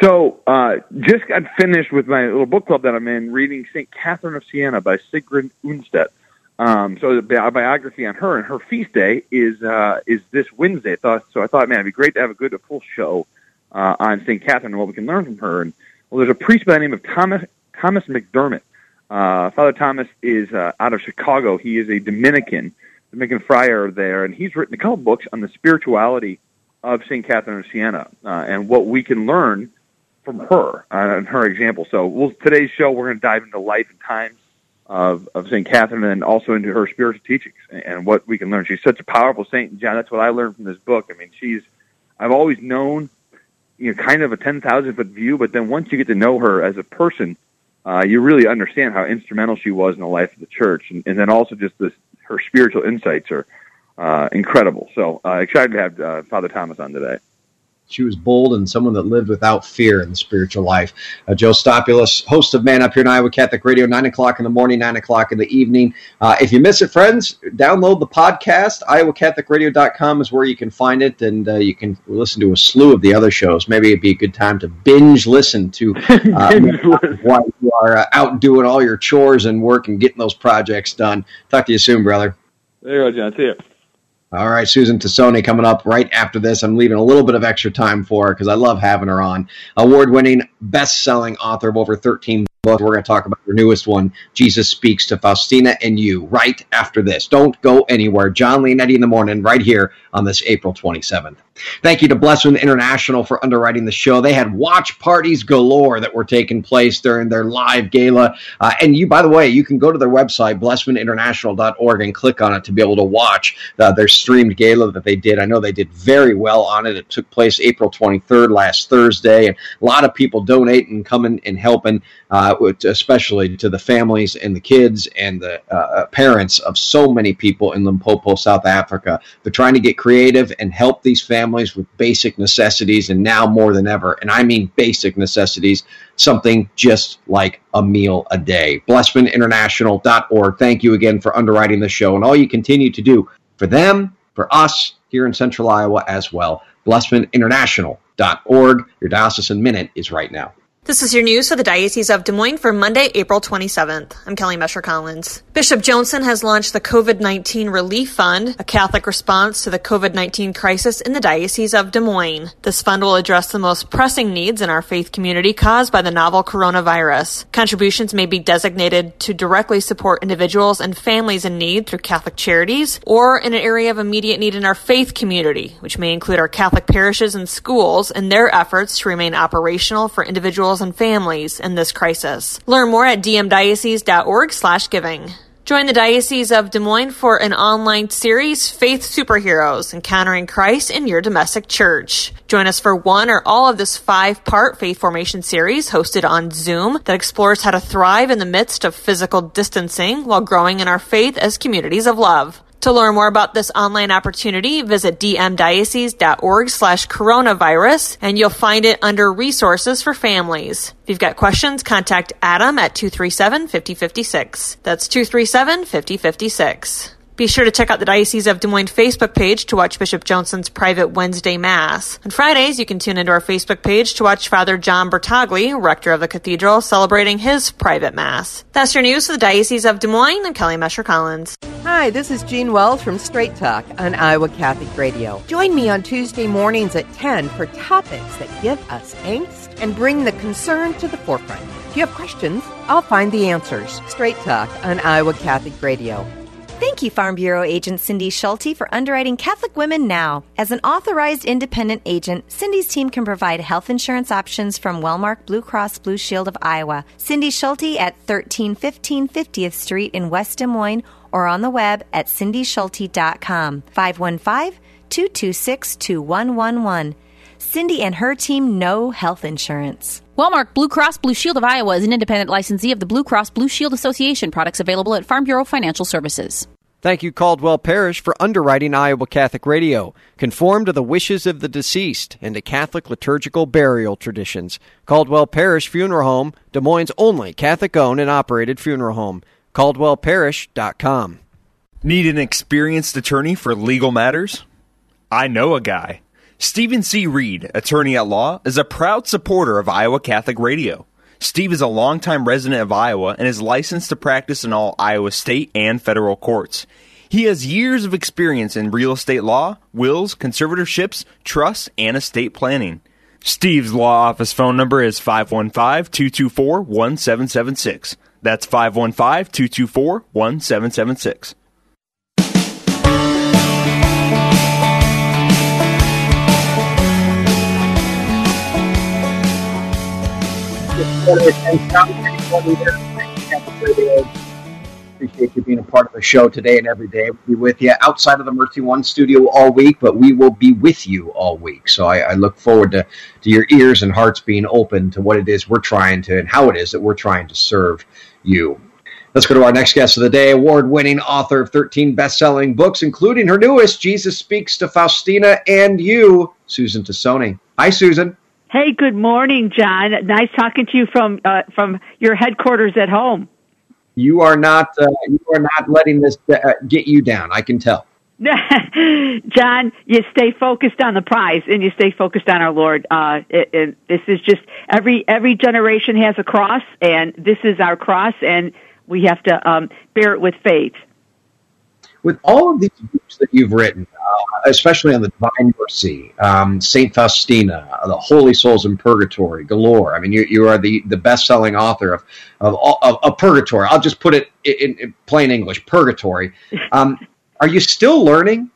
So, uh, just got finished with my little book club that I'm in, reading St. Catherine of Siena by Sigrid Undset. Um, so, a bi- biography on her, and her feast day is uh, is this Wednesday. Thought, so, I thought, man, it'd be great to have a good, a full show uh, on St. Catherine and what we can learn from her. And well, there's a priest by the name of Thomas Thomas McDermott. Uh, Father Thomas is uh, out of Chicago. He is a Dominican, Dominican friar there, and he's written a couple books on the spirituality of St. Catherine of Siena uh, and what we can learn from her uh, and her example. So, we'll, today's show, we're going to dive into life and times of, of St. Catherine and also into her spiritual teachings and, and what we can learn. She's such a powerful saint, Jon. That's what I learned from this book. I mean, she's I've always known, you know, kind of a ten thousand foot view, but then once you get to know her as a person, uh, you really understand how instrumental she was in the life of the church, and, and then also just this her spiritual insights are uh, incredible. So uh, excited to have uh, Father Thomas on today. She was bold and someone that lived without fear in the spiritual life. Uh, Joe Stopulus, host of Man Up Here in Iowa Catholic Radio, 9 o'clock in the morning, 9 o'clock in the evening. Uh, if you miss it, friends, download the podcast. IowaCatholicRadio.com is where you can find it, and uh, you can listen to a slew of the other shows. Maybe it'd be a good time to binge listen to uh, while you are uh, out doing all your chores and work and getting those projects done. Talk to you soon, brother. There you go, Jon. See you. All right, Susan Tassone coming up right after this. I'm leaving a little bit of extra time for her because I love having her on. Award winning, best selling author of over 13 books. We're going to talk about her newest one, Jesus Speaks to Faustina and You, right after this. Don't go anywhere. Jon Leonetti in the morning, right here on this April 27th. Thank you to Blessman International for underwriting the show. They had watch parties galore that were taking place during their live gala. Uh, and you, by the way, you can go to their website, blessmaninternational.org, and click on it to be able to watch uh, their streamed gala that they did. I know they did very well on it. It took place April 23rd, last Thursday. And a lot of people donating, coming and helping, uh, especially to the families and the kids and the uh, parents of so many people in Limpopo, South Africa. They're trying to get creative and help these families with basic necessities, and now more than ever, and I mean basic necessities, something just like a meal a day. BlessmanInternational.org. Thank you again for underwriting the show and all you continue to do for them, for us here in Central Iowa as well. BlessmanInternational.org. Your diocesan minute is right now. This is your news for the Diocese of Des Moines for Monday, April 27th. I'm Kelly Mescher Collins. Bishop Johnson has launched the COVID 19 Relief Fund, a Catholic response to the COVID 19 crisis in the Diocese of Des Moines. This fund will address the most pressing needs in our faith community caused by the novel coronavirus. Contributions may be designated to directly support individuals and families in need through Catholic charities or in an area of immediate need in our faith community, which may include our Catholic parishes and schools in their efforts to remain operational for individuals and families in this crisis. Learn more at dmdiocese.org/giving. Join the Diocese of Des Moines for an online series, Faith Superheroes, Encountering Christ in Your Domestic Church. Join us for one or all of this five part faith formation series hosted on Zoom that explores how to thrive in the midst of physical distancing while growing in our faith as communities of love. To learn more about this online opportunity, visit dmdiocese.org slash coronavirus and you'll find it under resources for families. If you've got questions, contact Adam at 237-5056. That's 237-5056. Be sure to check out the Diocese of Des Moines Facebook page to watch Bishop Johnson's private Wednesday Mass. On Fridays, you can tune into our Facebook page to watch Father John Bertagli, rector of the cathedral, celebrating his private Mass. That's your news for the Diocese of Des Moines and Kelly Mescher Collins. Hi, this is Jean Wells from Straight Talk on Iowa Catholic Radio. Join me on Tuesday mornings at 10 for topics that give us angst and bring the concern to the forefront. If you have questions, I'll find the answers. Straight Talk on Iowa Catholic Radio. Thank you, Farm Bureau agent Cindy Schulte, for underwriting Catholic Women Now. As an authorized independent agent, Cindy's team can provide health insurance options from Wellmark Blue Cross Blue Shield of Iowa. Cindy Schulte at 1315 50th Street in West Des Moines or on the web at cindyschulte.com. 515 226 2111. Cindy and her team know health insurance. Wellmark Blue Cross Blue Shield of Iowa is an independent licensee of the Blue Cross Blue Shield Association. Products available at Farm Bureau Financial Services. Thank you, Caldwell Parrish, for underwriting Iowa Catholic Radio. Conform to the wishes of the deceased and to Catholic liturgical burial traditions. Caldwell Parrish Funeral Home, Des Moines' only Catholic owned and operated funeral home. CaldwellParrish.com. Need an experienced attorney for legal matters? I know a guy. Stephen C. Reed, attorney at law, is a proud supporter of Iowa Catholic Radio. Steve is a longtime resident of Iowa and is licensed to practice in all Iowa state and federal courts. He has years of experience in real estate law, wills, conservatorships, trusts, and estate planning. Steve's law office phone number is 515 224 1776. That's 515 224 1776. Appreciate you being a part of the show today and every day. We'll be with you outside of the Mercy One studio all week, but we will be with you all week. So I, I look forward to, to your ears and hearts being open to what it is we're trying to and how it is that we're trying to serve you. Let's go to our next guest of the day, award winning author of 13 best selling books, including her newest, Jesus Speaks to Faustina and You, Susan Tassone. Hi, Susan. Hey, good morning, Jon. Nice talking to you from uh, from your headquarters at home. You are not uh, you are not letting this uh, get you down. I can tell. Jon, you stay focused on the prize and you stay focused on our Lord. Uh, it, it, this is just every every generation has a cross, and this is our cross, and we have to um, bear it with faith. With all of these books that you've written, uh, especially on the Divine Mercy, um, Saint Faustina, the Holy Souls in Purgatory, galore. I mean, you, you are the, the best selling author of, of, of, of Purgatory. I'll just put it in, in plain English, Purgatory. Um, are you still learning?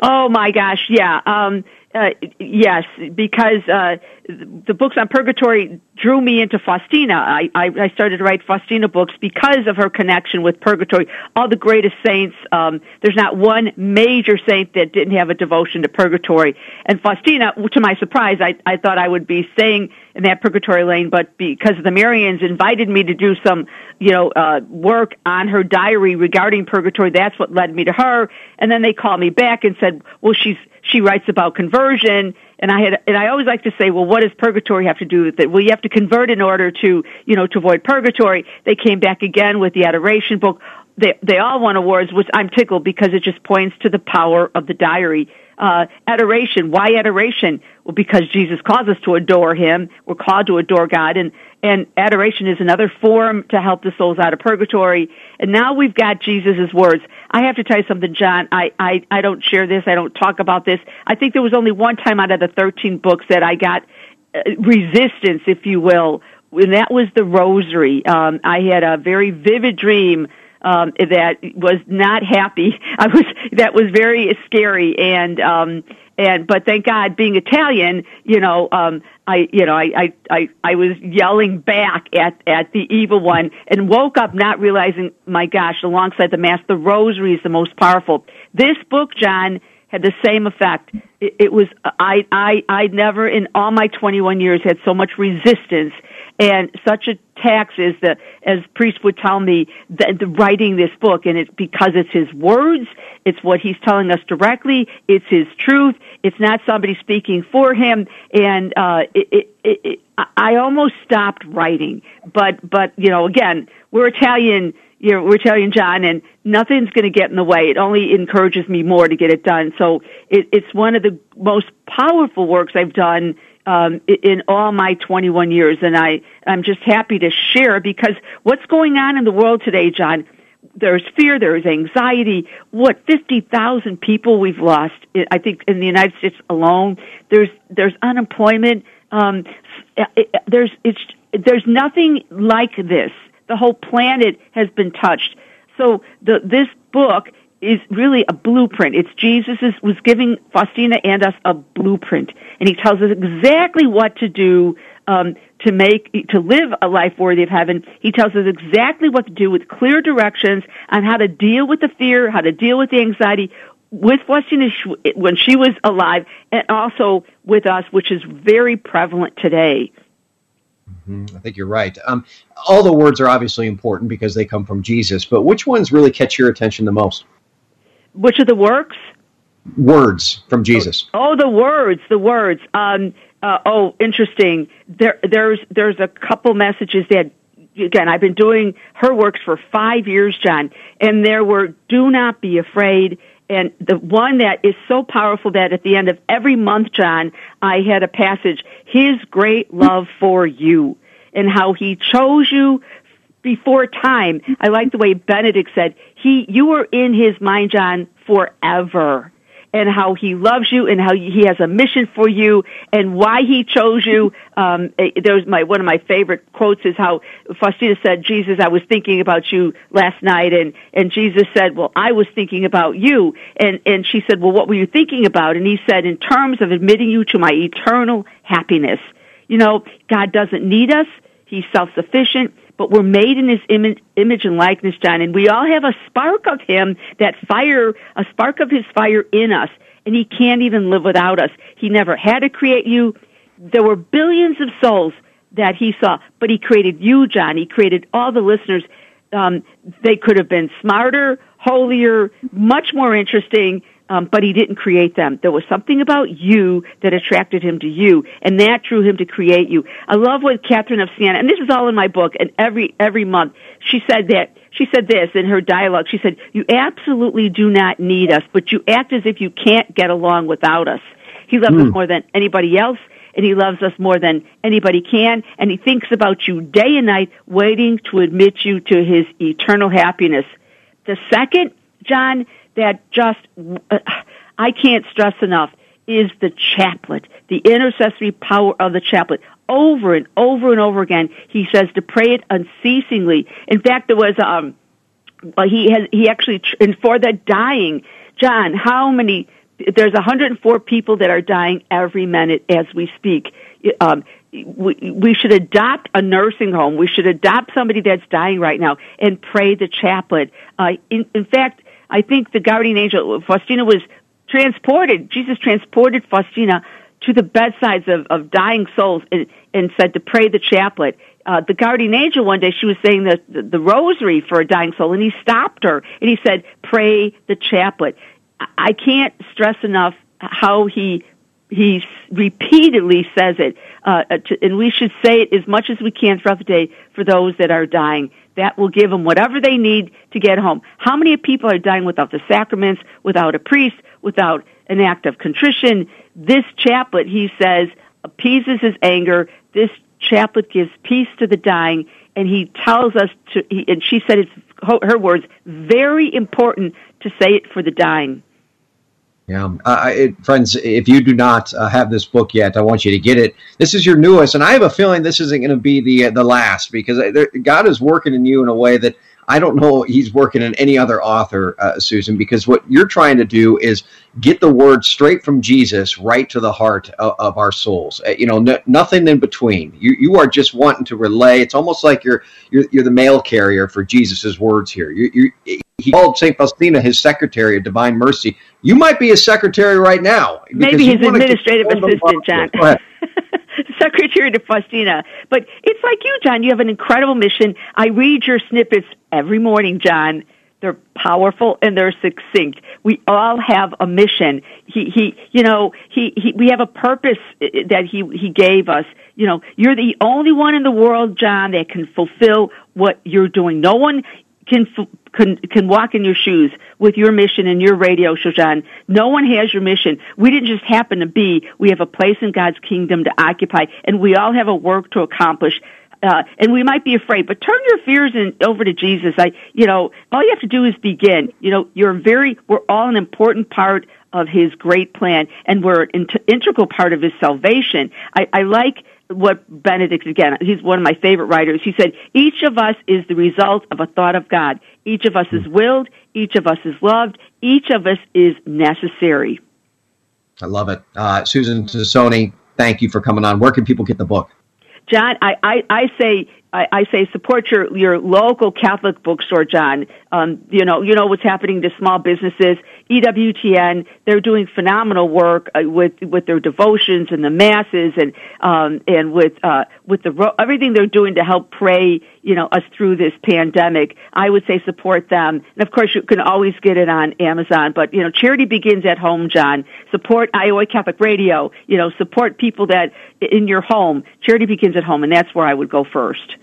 Oh my gosh, yeah. Um, uh, yes, because uh, the books on purgatory drew me into Faustina. I, I, I started to write Faustina books because of her connection with purgatory. All the greatest saints, um, there's not one major saint that didn't have a devotion to purgatory. And Faustina, to my surprise, I, I thought I would be staying in that purgatory lane, but because the Marians invited me to do some, you know, uh, work on her diary regarding purgatory, that's what led me to her. And then they called me back and said, well, she's, she writes about conversion and I had and I always like to say, well, what does purgatory have to do with it? Well, you have to convert in order to you know to avoid purgatory. They came back again with the adoration book. They they all won awards, which I'm tickled because it just points to the power of the diary. Uh, adoration. Why adoration? Well, because Jesus calls us to adore Him. We're called to adore God, and and adoration is another form to help the souls out of purgatory. And now we've got Jesus' words. I have to tell you something, Jon. I, I, I don't share this. I don't talk about this. I think there was only one time out of the 13 books that I got uh, resistance, if you will, and that was the rosary. Um, I had a very vivid dream um, that was not happy. I was that was very scary, and um, and but thank God, being Italian, you know, um, I you know I, I I I was yelling back at at the evil one, and woke up not realizing, my gosh, alongside the mass, the rosary is the most powerful. This book, Jon had the same effect. It, it was I I I never in all my 21 years had so much resistance and such a tax is the as priest would tell me the, the writing this book and it's because it's his words it's what he's telling us directly it's his truth it's not somebody speaking for him and uh it, it, it i almost stopped writing but but you know again we're italian you know, we're Italian Jon, and nothing's going to get in the way. It only encourages me more to get it done. So it, it's one of the most powerful works I've done um, in all my 21 years, and I I'm just happy to share because what's going on in the world today, Jon. There's fear, there's anxiety. What 50,000 people we've lost? I think in the United States alone. There's there's unemployment. Um, there's it's there's nothing like this. The whole planet has been touched. So the this book is really a blueprint. It's Jesus was giving Faustina and us a blueprint, and he tells us exactly what to do um, to make to live a life worthy of heaven. He tells us exactly what to do with clear directions on how to deal with the fear, how to deal with the anxiety with Faustina when she was alive, and also with us, which is very prevalent today. Mm-hmm. I think you're right. Um, all the words are obviously important because they come from Jesus, but which ones really catch your attention the most? Which of the works? Words from Jesus. Oh, the words, the words. Um, uh, oh, interesting. There, there's there's a couple messages that again I've been doing her works for five years, Jon, and there were "Do not be afraid." And the one that is so powerful that at the end of every month, Jon, I had a passage, His great love for you and how He chose you before time. I like the way Benedict said, he, you were in his mind, Jon, forever. And how he loves you and how he has a mission for you and why he chose you. Um, eh, there's my, one of my favorite quotes is how Faustina said, Jesus, I was thinking about you last night. And, and Jesus said, well, I was thinking about you. And, and she said, well, what were you thinking about? And he said, in terms of admitting you to my eternal happiness. You know, God doesn't need us. He's self-sufficient but we're made in his image, image and likeness, Jon, and we all have a spark of him, that fire, a spark of his fire in us, and he can't even live without us. He never had to create you. There were billions of souls that he saw, but he created you, Jon. He created all the listeners. Um, they could have been smarter, holier, much more interesting, um, but he didn't create them. There was something about you that attracted him to you, and that drew him to create you. I love what Catherine of Siena, and this is all in my book, and every every month she said that she said this in her dialogue. She said, "You absolutely do not need us, but you act as if you can't get along without us." He loves mm. us hmm. more than anybody else, and he loves us more than anybody can, and he thinks about you day and night, waiting to admit you to his eternal happiness. The second, Jon, that just, uh, I can't stress enough, is the chaplet, the intercessory power of the chaplet. Over and over and over again, he says to pray it unceasingly. In fact, there was, um, he has, he actually, and for the dying, Jon, how many, there's 104 people that are dying every minute as we speak. Um, we, we should adopt a nursing home. We should adopt somebody that's dying right now and pray the chaplet. Uh, in, in fact, I think the guardian angel, Faustina was transported, Jesus transported Faustina to the bedsides of, of dying souls and, and said to pray the chaplet. Uh, the guardian angel one day, she was saying the, the, the rosary for a dying soul, and he stopped her and he said, pray the chaplet. I can't stress enough how he he repeatedly says it, uh, to, and we should say it as much as we can throughout the day for those that are dying that will give them whatever they need to get home. How many people are dying without the sacraments, without a priest, without an act of contrition. This chaplet, he says, appeases his anger. This chaplet gives peace to the dying, and he tells us to. He, and she said it's her words very important to say it for the dying. Yeah, uh, it, friends, if you do not uh, have this book yet, I want you to get it. This is your newest, and I have a feeling this isn't going to be the uh, the last because uh, God is working in you in a way that I don't know He's working in any other author, uh, Susan. Because what you're trying to do is get the word straight from Jesus right to the heart of, of our souls. Uh, you know, n- nothing in between. You you are just wanting to relay. It's almost like you're you're, you're the mail carrier for Jesus's words here. You, you, he called St. Faustina his secretary of divine mercy. You might be his secretary right now. Maybe his administrative assistant, Jon. secretary to Faustina. But it's like you, Jon. You have an incredible mission. I read your snippets every morning, Jon. They're powerful and they're succinct. We all have a mission. He, he, you know, he, he, we have a purpose uh, uh, that he, he gave us. You know, you're the only one in the world, Jon, that can fulfill what you're doing. No one can can can walk in your shoes with your mission and your radio show, Jon. No one has your mission. We didn't just happen to be. We have a place in God's kingdom to occupy, and we all have a work to accomplish. Uh, and we might be afraid, but turn your fears in, over to Jesus. I, you know, all you have to do is begin. You know, you're very, we're all an important part of His great plan, and we're an integral part of His salvation. I, I like what Benedict again, he's one of my favorite writers. He said, each of us is the result of a thought of God. Each of us is hmm. willed. Each of us is loved. Each of us is necessary. I love it. Uh, Susan Tassone, thank you for coming on. Where can people get the book? Jon, I, I, I say I, I say support your your local Catholic bookstore, Jon. Um, you know, you know what's happening to small businesses. EWTN, they're doing phenomenal work uh, with with their devotions and the masses, and um, and with uh, with the everything they're doing to help pray, you know, us through this pandemic. I would say support them, and of course you can always get it on Amazon. But you know, charity begins at home, Jon. Support Iowa Catholic Radio. You know, support people that in your home. Charity begins at home, and that's where I would go first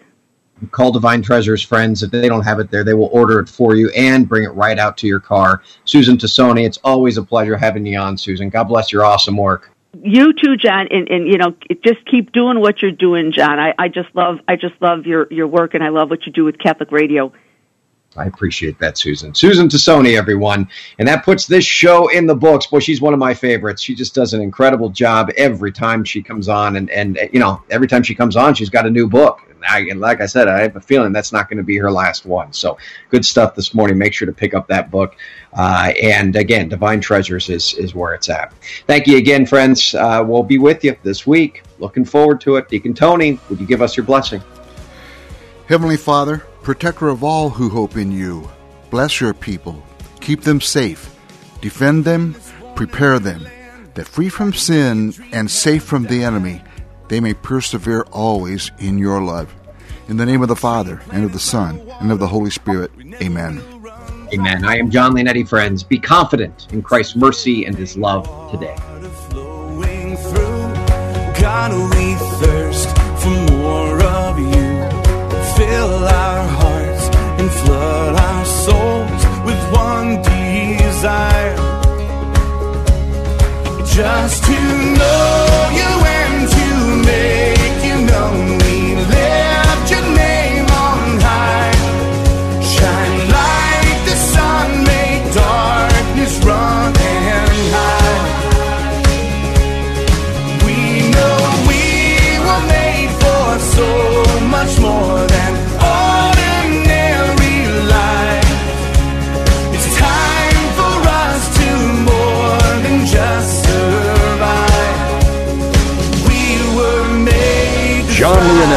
call Divine Treasures friends. If they don't have it there, they will order it for you and bring it right out to your car. Susan Tassone, it's always a pleasure having you on, Susan. God bless your awesome work. You too, Jon, and, and you know, just keep doing what you're doing, Jon. I, I just love, I just love your your work, and I love what you do with Catholic Radio. I appreciate that, Susan. Susan Tassone, everyone. And that puts this show in the books. Boy, she's one of my favorites. She just does an incredible job every time she comes on. And, and you know, every time she comes on, she's got a new book. And, I, and like I said, I have a feeling that's not going to be her last one. So good stuff this morning. Make sure to pick up that book. Uh, and again, Divine Treasures is, is where it's at. Thank you again, friends. Uh, we'll be with you this week. Looking forward to it. Deacon Tony, would you give us your blessing? Heavenly Father, protector of all who hope in you. Bless your people, keep them safe, defend them, prepare them, that free from sin and safe from the enemy, they may persevere always in your love. In the name of the Father, and of the Son, and of the Holy Spirit. Amen. Amen. I am Jon Leonetti, friends. Be confident in Christ's mercy and his love today. Fill our hearts and flood our souls with one desire. Just to know you and to make